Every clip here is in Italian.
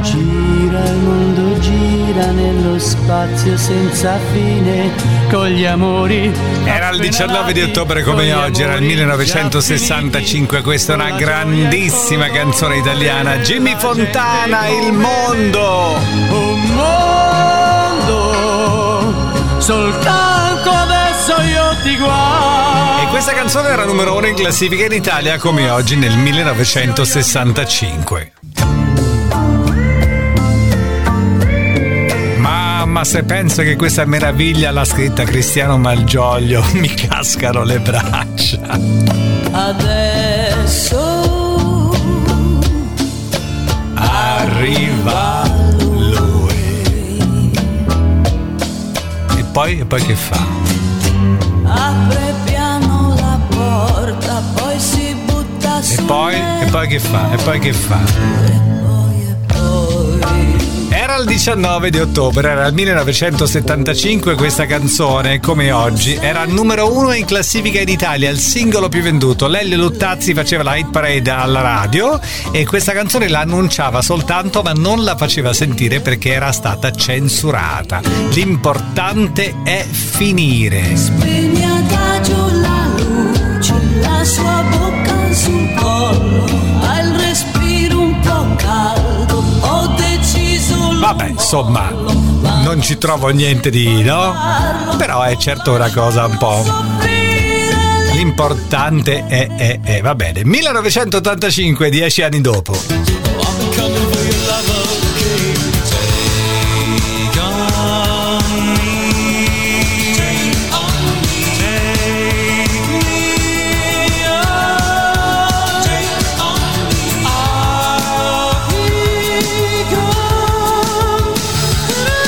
Gira il mondo, gira nello spazio senza fine, con gli amori. Era il 19 di ottobre come oggi, era il 1965, questa è una grandissima canzone italiana, Jimmy Fontana, Il mondo! Un mondo, soltanto adesso io ti guardo. E questa canzone era numero uno in classifica in Italia come oggi nel 1965. Mamma, se penso che questa meraviglia l'ha scritta Cristiano Malgioglio, mi cascano le braccia. Adesso Arriva lui. E poi, e poi che fa? apre piano la porta, poi si butta E su. poi, e poi che fa? E poi che fa? Era il 19 di ottobre, era il 1975 questa canzone, come oggi, era numero uno in classifica in Italia, il singolo più venduto. Lelio Luttazzi faceva la hit parade alla radio e questa canzone la annunciava soltanto ma non la faceva sentire perché era stata censurata. L'importante è finire. Spegne adagio la luce, la sua bocca sul Vabbè, insomma, non ci trovo niente di, no? Però è certo una cosa un po'... L'importante è, è, è, va bene. 1985, dieci anni dopo.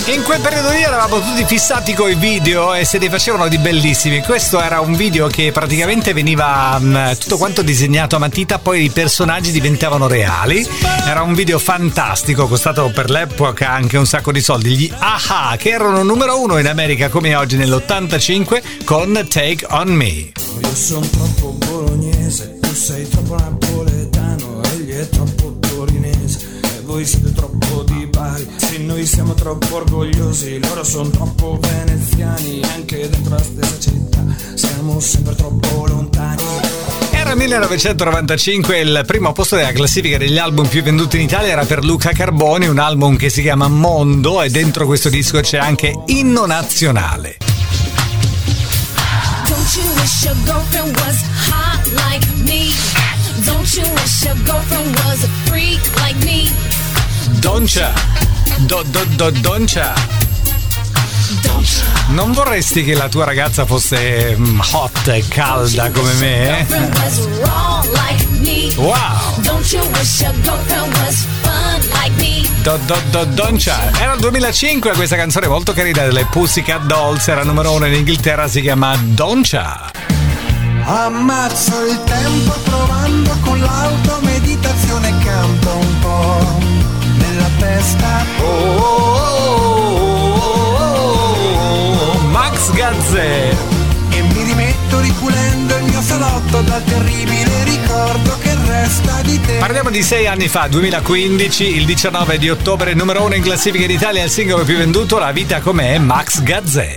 In quel periodo lì eravamo tutti fissati con i video e se ne facevano di bellissimi. Questo era un video che praticamente veniva mh, tutto quanto disegnato a matita, poi i personaggi diventavano reali. Era un video fantastico, costato per l'epoca anche un sacco di soldi. Gli AHA, che erano numero uno in America come oggi nell'85 con Take On Me. Io sono troppo bolognese, tu sei troppo napoletano, egli è troppo torinese voi siete troppo di Bari. Sì, noi siamo troppo orgogliosi, loro sono troppo veneziani, anche dentro la stessa città siamo sempre troppo lontani. Era 1995 il primo posto della classifica degli album più venduti in Italia era per Luca Carboni, un album che si chiama Mondo e dentro questo disco c'è anche Inno Nazionale. Don't you wish your girlfriend was hot like me? Don't you wish your girlfriend was a freak like me? Doncia, do, do, do, Doncia, non vorresti che la tua ragazza fosse mm, hot e calda come wish your me? girlfriend was raw like me? Wow! Don't you wish your girlfriend was fun like me? Do, do, do, Doncia. Era il 2005 questa canzone molto carina delle Pussycat Dolls, era numero uno in Inghilterra, si chiama Doncia. Ammazzo il tempo provando con l'auto, meditazione canto Gazzè. E mi rimetto ripulendo il mio salotto dal terribile ricordo che resta di te. Parliamo di sei anni fa, 2015, il 19 di ottobre, numero uno in classifica in Italia, il singolo più venduto, La vita com'è, Max Gazzè.